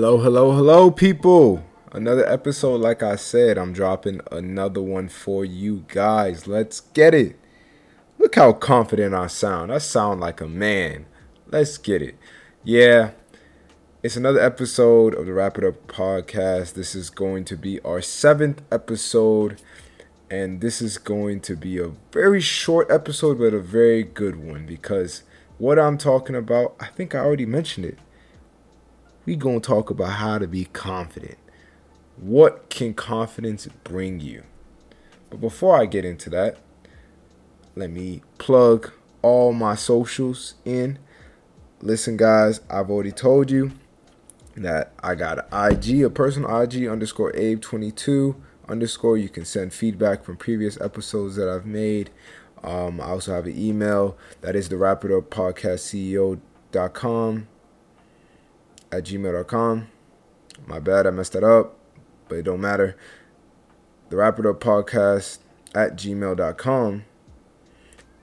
Hello, hello, hello, people. Another episode, like I said, I'm dropping another one for you guys. Let's get it. Look how confident I sound. I sound like a man. Let's get it. Yeah, it's another episode of the Wrap It Up podcast. This is going to be our seventh episode, and this is going to be a very short episode, but a very good one because what I'm talking about, I think I already mentioned it we going to talk about how to be confident. What can confidence bring you? But before I get into that, let me plug all my socials in. Listen, guys, I've already told you that I got an IG, a personal IG underscore Abe22 underscore. You can send feedback from previous episodes that I've made. Um, I also have an email that is the wrap it up podcast CEO.com at gmail.com. My bad, I messed that up, but it don't matter. The Wrap It Up Podcast at gmail.com.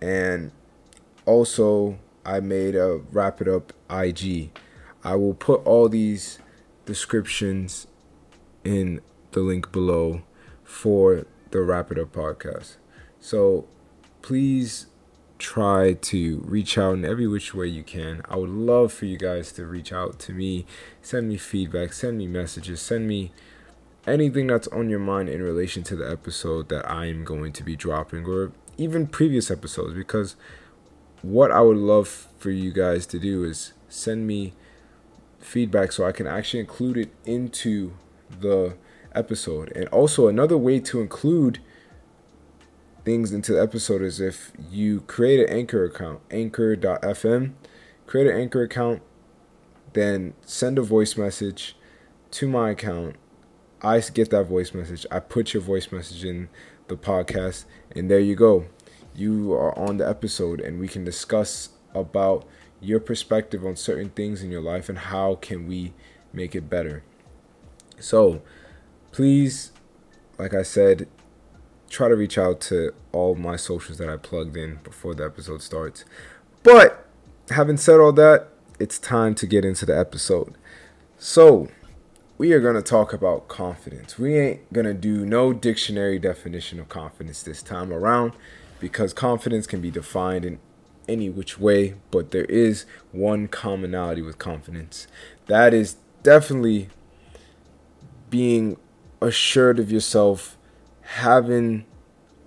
And also, I made a Wrap It Up IG. I will put all these descriptions in the link below for the Wrap It Up Podcast. So please try to reach out in every which way you can. I would love for you guys to reach out to me, send me feedback, send me messages, send me anything that's on your mind in relation to the episode that I am going to be dropping or even previous episodes because what I would love for you guys to do is send me feedback so I can actually include it into the episode. And also another way to include things into the episode is if you create an Anchor account, anchor.fm, create an Anchor account, then send a voice message to my account. I get that voice message. I put your voice message in the podcast, and there you go. You are on the episode, and we can discuss about your perspective on certain things in your life and how can we make it better. So, please, like I said, try to reach out to all my socials that I plugged in before the episode starts. But having said all that, it's time to get into the episode. So, we are going to talk about confidence. We ain't going to do no dictionary definition of confidence this time around because confidence can be defined in any which way, but there is one commonality with confidence. That is definitely being assured of yourself having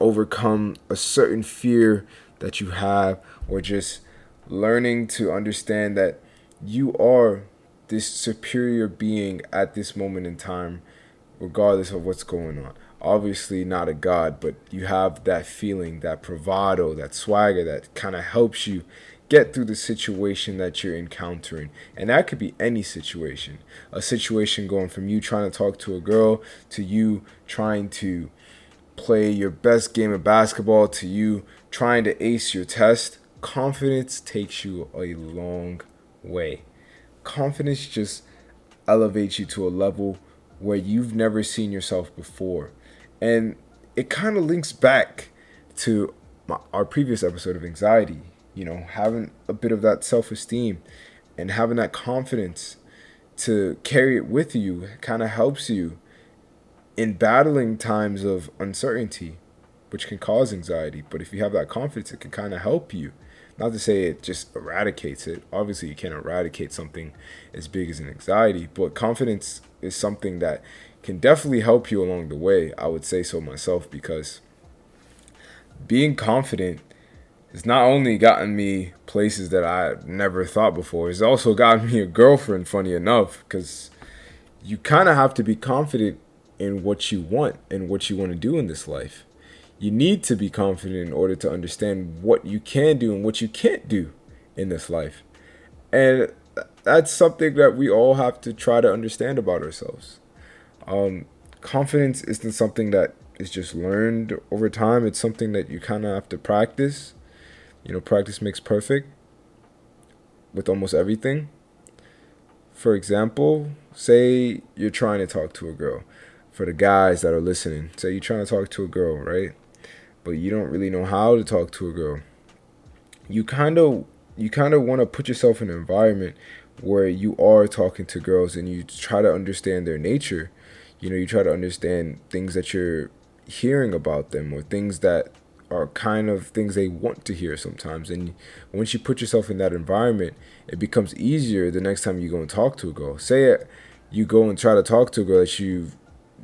overcome a certain fear that you have, or just learning to understand that you are this superior being at this moment in time, regardless of what's going on. Obviously, not a God, but you have that feeling, that bravado, that swagger that kind of helps you get through the situation that you're encountering. And that could be any situation. A situation going from you trying to talk to a girl to you trying to play your best game of basketball to you trying to ace your test. Confidence takes you a long way. Confidence just elevates you to a level where you've never seen yourself before. And it kind of links back to my, our previous episode of anxiety you know, having a bit of that self esteem and having that confidence to carry it with you kind of helps you in battling times of uncertainty, which can cause anxiety. But if you have that confidence, it can kind of help you. Not to say it just eradicates it. Obviously, you can't eradicate something as big as an anxiety, but confidence is something that can definitely help you along the way. I would say so myself because being confident it's not only gotten me places that I never thought before, it's also gotten me a girlfriend, funny enough, because you kind of have to be confident in what you want and what you want to do in this life. You need to be confident in order to understand what you can do and what you can't do in this life. And that's something that we all have to try to understand about ourselves. Um, confidence isn't something that is just learned over time, it's something that you kind of have to practice you know, practice makes perfect with almost everything. For example, say you're trying to talk to a girl. For the guys that are listening, say you're trying to talk to a girl, right? But you don't really know how to talk to a girl. You kind of you kind of want to put yourself in an environment where you are talking to girls and you try to understand their nature. You know, you try to understand things that you're hearing about them or things that are kind of things they want to hear sometimes. And once you put yourself in that environment, it becomes easier the next time you go and talk to a girl. Say it, you go and try to talk to a girl that you've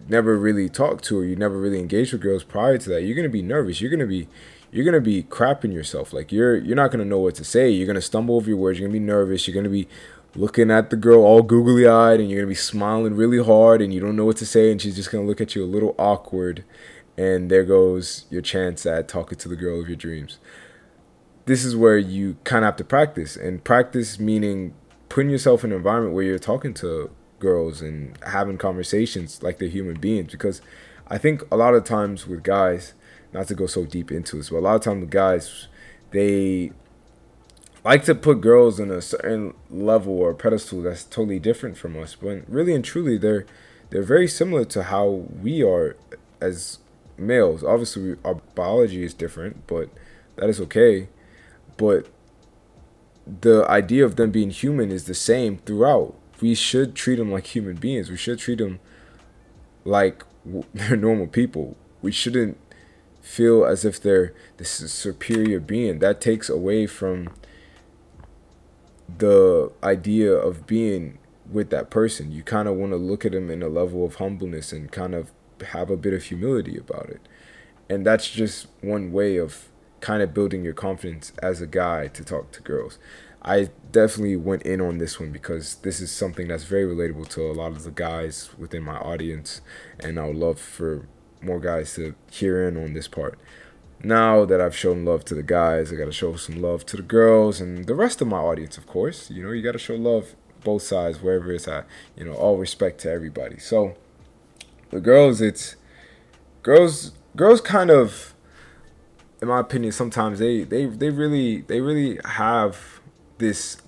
never really talked to or you never really engaged with girls prior to that. You're gonna be nervous. You're gonna be you're gonna be crapping yourself. Like you're you're not gonna know what to say. You're gonna stumble over your words. You're gonna be nervous. You're gonna be looking at the girl all googly eyed and you're gonna be smiling really hard and you don't know what to say and she's just gonna look at you a little awkward and there goes your chance at talking to the girl of your dreams. This is where you kind of have to practice, and practice meaning putting yourself in an environment where you're talking to girls and having conversations like they're human beings. Because I think a lot of times with guys, not to go so deep into this, but a lot of times with guys, they like to put girls in a certain level or pedestal that's totally different from us. But really and truly, they're they're very similar to how we are as males. Obviously, our biology is different, but that is okay. But the idea of them being human is the same throughout. We should treat them like human beings. We should treat them like they're normal people. We shouldn't feel as if they're this superior being. That takes away from the idea of being with that person. You kind of want to look at them in a level of humbleness and kind of have a bit of humility about it. And that's just one way of kind of building your confidence as a guy to talk to girls. I definitely went in on this one because this is something that's very relatable to a lot of the guys within my audience, and I would love for more guys to hear in on this part. Now that I've shown love to the guys, I got to show some love to the girls and the rest of my audience, of course. You know, you got to show love both sides, wherever it's at. You know, all respect to everybody. So, the girls, it's girls. Girls kind of, in my opinion, sometimes they they they really they really have this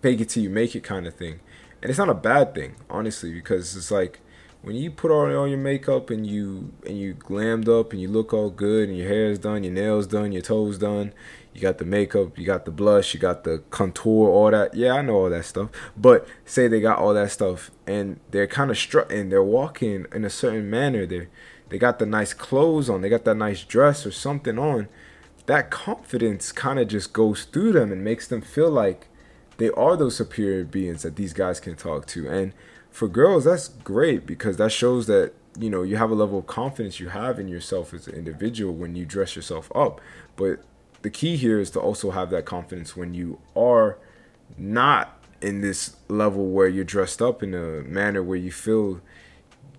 fake it till you make it kind of thing, and it's not a bad thing, honestly, because it's like when you put on all your makeup and you and you glammed up and you look all good and your hair is done, your nails done, your toes done, you got the makeup, you got the blush, you got the contour, all that. Yeah, I know all that stuff. But say they got all that stuff and they're kind of strutting, they're walking in a certain manner. They they got the nice clothes on, they got that nice dress or something on. That confidence kind of just goes through them and makes them feel like they are those superior beings that these guys can talk to. And for girls, that's great because that shows that you know you have a level of confidence you have in yourself as an individual when you dress yourself up. But the key here is to also have that confidence when you are not in this level where you're dressed up in a manner where you feel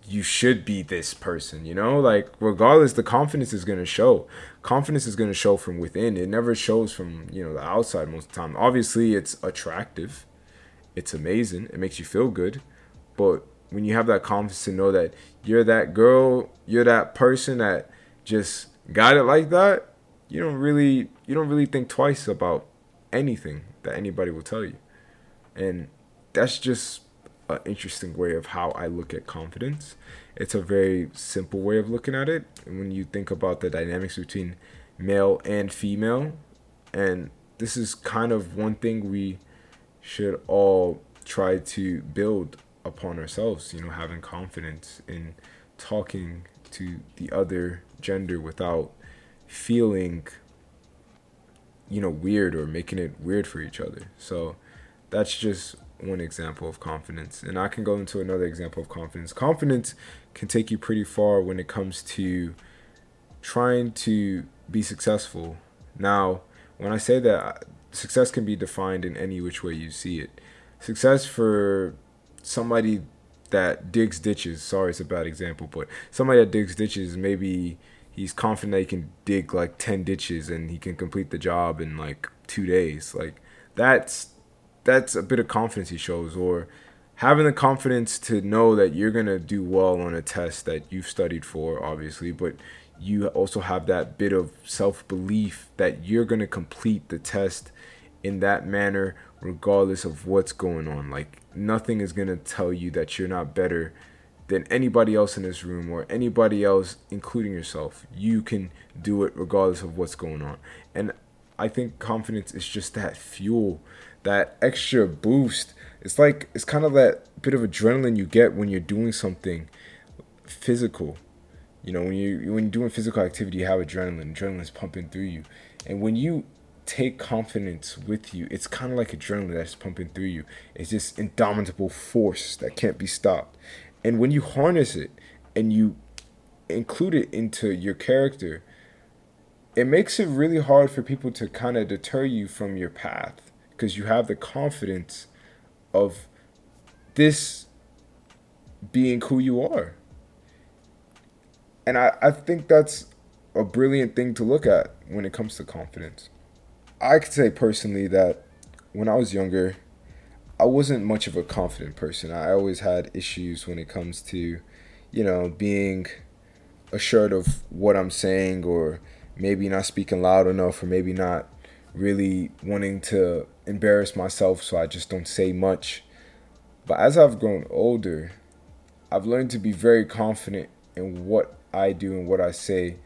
you should be this person, you know? Like, regardless, the confidence is going to show. Confidence is going to show from within. It never shows from, you know, the outside most of the time. Obviously, it's attractive, it's amazing, it makes you feel good. But when you have that confidence to know that you're that girl, you're that person that just got it like that, you don't really you don't really think twice about anything that anybody will tell you. And that's just an interesting way of how I look at confidence. It's a very simple way of looking at it. And when you think about the dynamics between male and female, and this is kind of one thing we should all try to build upon ourselves, you know, having confidence in talking to the other gender without feeling you know weird or making it weird for each other. So that's just one example of confidence. And i can go into another example of confidence. Confidence can take you pretty far when it comes to trying to be successful. Now when i say that success can be defined in any which way you see it. Success for somebody that digs ditches sorry it's a bad example but somebody that digs ditches maybe he's confident that he can dig like 10 ditches and he can complete the job in like two days. Like that's that's a bit of confidence he shows or having the confidence to know that you're going to do well on a test that you've studied for obviously but you also have that bit of self-belief that you're going to complete the test in that manner regardless of what's going on. Like nothing is going to tell you that you're not better than anybody else in this room or anybody else, including yourself. You can do it regardless of what's going on. And I think confidence is just that fuel that extra boost. It's like it's kind of that bit of adrenaline you get when you're doing something physical. You know, when you when you're doing physical activity, you have adrenaline. Adrenaline's pumping through you, and when you take confidence with you, it's kind of like adrenaline that's pumping through you. It's this indomitable force that can't be stopped. And when you harness it and you include it into your character, it makes it really hard for people to kind of deter you from your path because you have the confidence of this being who you are. And I, I think that's a brilliant thing to look at when it comes to confidence. I could say personally that when I was younger, I wasn't much of a confident person. I always had issues when it comes to, you know, being assured of what I'm saying or maybe not speaking loud enough or maybe not really wanting to embarrass myself so I just don't say much. But as I've grown older, I've learned to be very confident in what I do and what I say,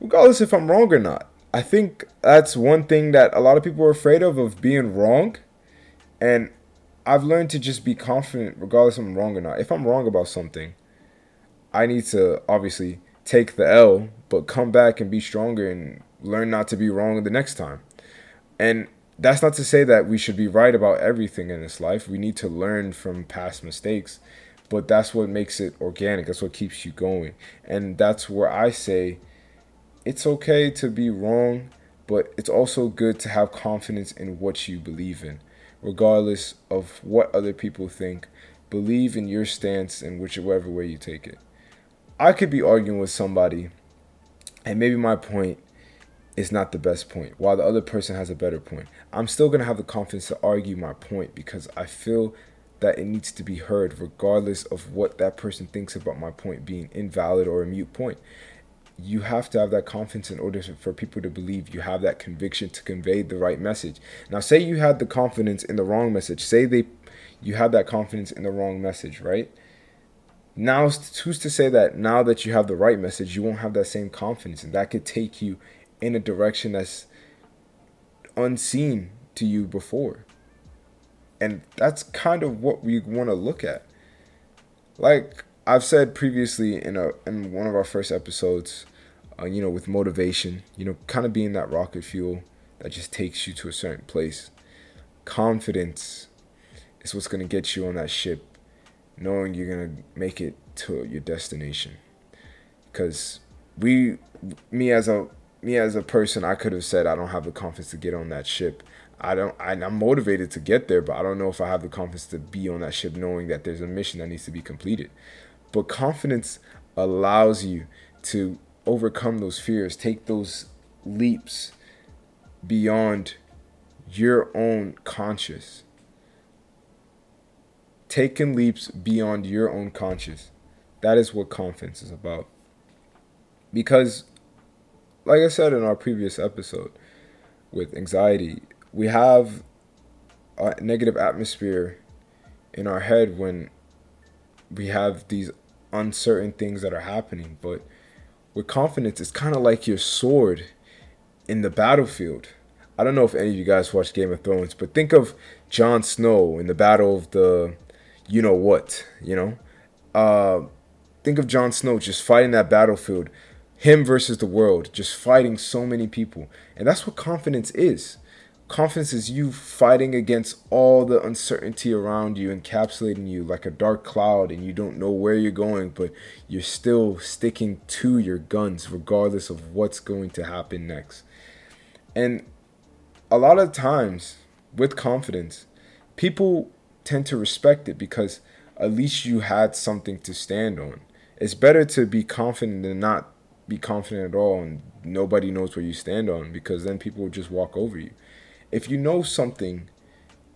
regardless if I'm wrong or not. I think that's one thing that a lot of people are afraid of of being wrong. And I've learned to just be confident regardless if I'm wrong or not. If I'm wrong about something, I need to obviously take the L, but come back and be stronger and learn not to be wrong the next time. And that's not to say that we should be right about everything in this life. We need to learn from past mistakes, but that's what makes it organic. That's what keeps you going. And that's where I say it's okay to be wrong, but it's also good to have confidence in what you believe in, regardless of what other people think. Believe in your stance in whichever way you take it. I could be arguing with somebody, and maybe my point is not the best point, while the other person has a better point. I'm still going to have the confidence to argue my point because I feel that it needs to be heard regardless of what that person thinks about my point being invalid or a mute point you have to have that confidence in order for people to believe you have that conviction to convey the right message. Now, say you had the confidence in the wrong message. Say they, you had that confidence in the wrong message, right? Now, who's to say that now that you have the right message, you won't have that same confidence, and that could take you in a direction that's unseen to you before. And that's kind of what we want to look at. Like I've said previously in a in one of our first episodes, uh, you know, with motivation, you know, kind of being that rocket fuel that just takes you to a certain place. Confidence is what's gonna get you on that ship, knowing you're gonna make it to your destination. Because we, me as a me as a person, I could have said I don't have the confidence to get on that ship. I don't. I, I'm motivated to get there, but I don't know if I have the confidence to be on that ship, knowing that there's a mission that needs to be completed. But confidence allows you to overcome those fears, take those leaps beyond your own conscious. Taking leaps beyond your own conscious. That is what confidence is about. Because, like I said in our previous episode with anxiety, we have a negative atmosphere in our head when we have these uncertain things that are happening. But with confidence, it's kind of like your sword in the battlefield. I don't know if any of you guys watch Game of Thrones, but think of Jon Snow in the battle of the you know what, you know? Uh, think of Jon Snow just fighting that battlefield, him versus the world, just fighting so many people. And that's what confidence is. Confidence is you fighting against all the uncertainty around you, encapsulating you like a dark cloud, and you don't know where you're going, but you're still sticking to your guns regardless of what's going to happen next. And a lot of times, with confidence, people tend to respect it because at least you had something to stand on. It's better to be confident than not be confident at all and nobody knows where you stand on because then people will just walk over you if you know something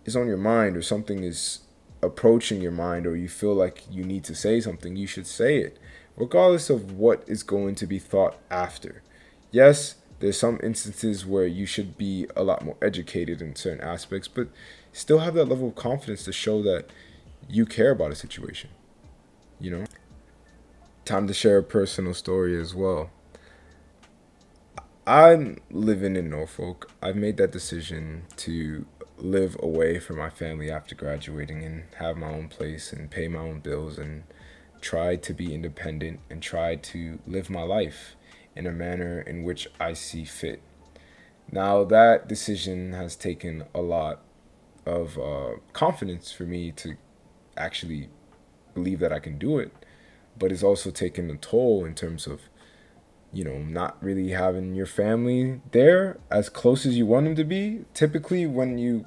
is on your mind or something is approaching your mind or you feel like you need to say something, you should say it, regardless of what is going to be thought after. Yes, there's some instances where you should be a lot more educated in certain aspects, but still have that level of confidence to show that you care about a situation. You know? Time to share a personal story as well. I'm living in Norfolk. I've made that decision to live away from my family after graduating and have my own place and pay my own bills and try to be independent and try to live my life in a manner in which I see fit. Now, that decision has taken a lot of uh, confidence for me to actually believe that I can do it, but it's also taken a toll in terms of, you know, not really having your family there as close as you want them to be. Typically, when you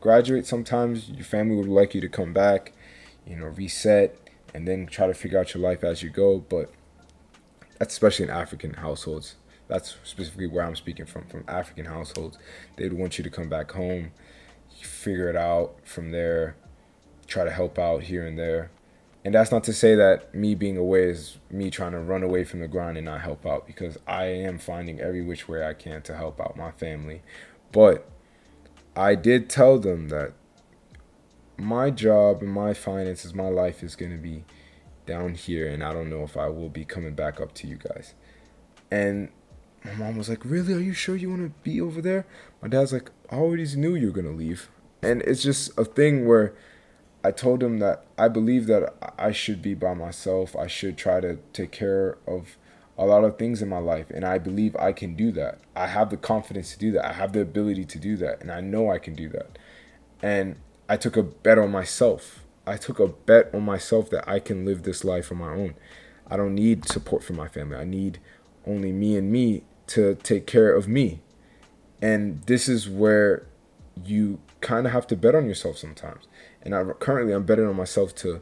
graduate, sometimes your family would like you to come back, you know, reset, and then try to figure out your life as you go. But that's especially in African households. That's specifically where I'm speaking from. From African households, they'd want you to come back home, figure it out from there, try to help out here and there. And that's not to say that me being away is me trying to run away from the grind and not help out because I am finding every which way I can to help out my family. But I did tell them that my job and my finances, my life is going to be down here, and I don't know if I will be coming back up to you guys. And my mom was like, Really? Are you sure you want to be over there? My dad's like, I always knew you were going to leave. And it's just a thing where I told him that I believe that I should be by myself. I should try to take care of a lot of things in my life and I believe I can do that. I have the confidence to do that. I have the ability to do that and I know I can do that. And I took a bet on myself. I took a bet on myself that I can live this life on my own. I don't need support from my family. I need only me and me to take care of me. And this is where you kind of have to bet on yourself sometimes. And I currently I'm betting on myself to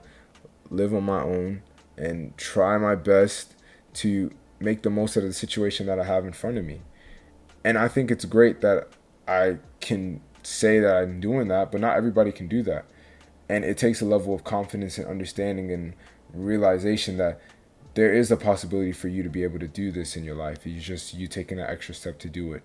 live on my own and try my best to make the most out of the situation that I have in front of me. And I think it's great that I can say that I'm doing that, but not everybody can do that. And it takes a level of confidence and understanding and realization that there is a possibility for you to be able to do this in your life. It's just you taking that extra step to do it.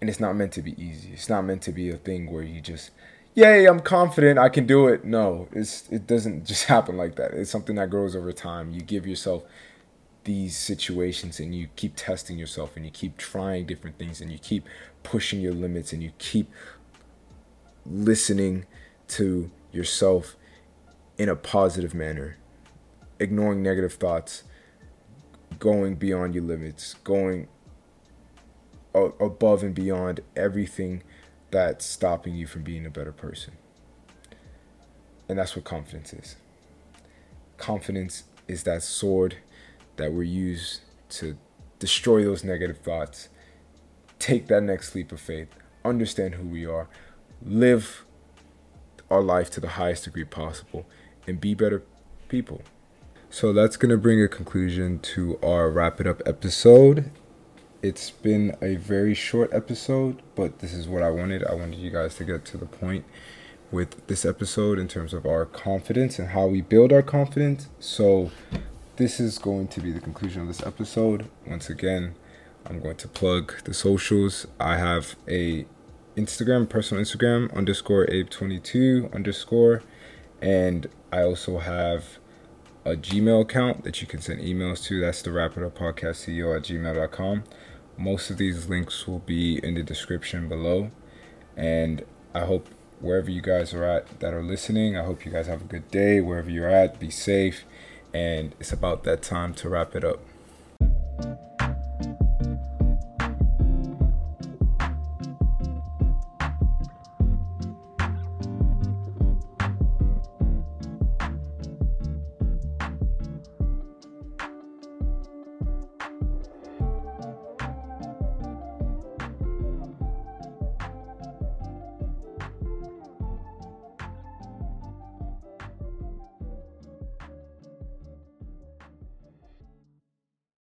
And it's not meant to be easy. It's not meant to be a thing where you just, yay, I'm confident, I can do it. No, it's it doesn't just happen like that. It's something that grows over time. You give yourself these situations and you keep testing yourself and you keep trying different things and you keep pushing your limits and you keep listening to yourself in a positive manner, ignoring negative thoughts, going beyond your limits, going above and beyond everything that's stopping you from being a better person. And that's what confidence is. Confidence is that sword that were used to destroy those negative thoughts, take that next leap of faith, understand who we are, live our life to the highest degree possible, and be better people. So that's going to bring a conclusion to our wrap it up episode. It's been a very short episode, but this is what I wanted. I wanted you guys to get to the point with this episode in terms of our confidence and how we build our confidence. So this is going to be the conclusion of this episode. Once again, I'm going to plug the socials. I have a Instagram, personal Instagram underscore Abe22 underscore, and I also have a Gmail account that you can send emails to. That's the Wrap It Up Podcast CEO at gmail.com. Most of these links will be in the description below. And I hope wherever you guys are at that are listening, I hope you guys have a good day. Wherever you're at, be safe and it's about that time to wrap it up.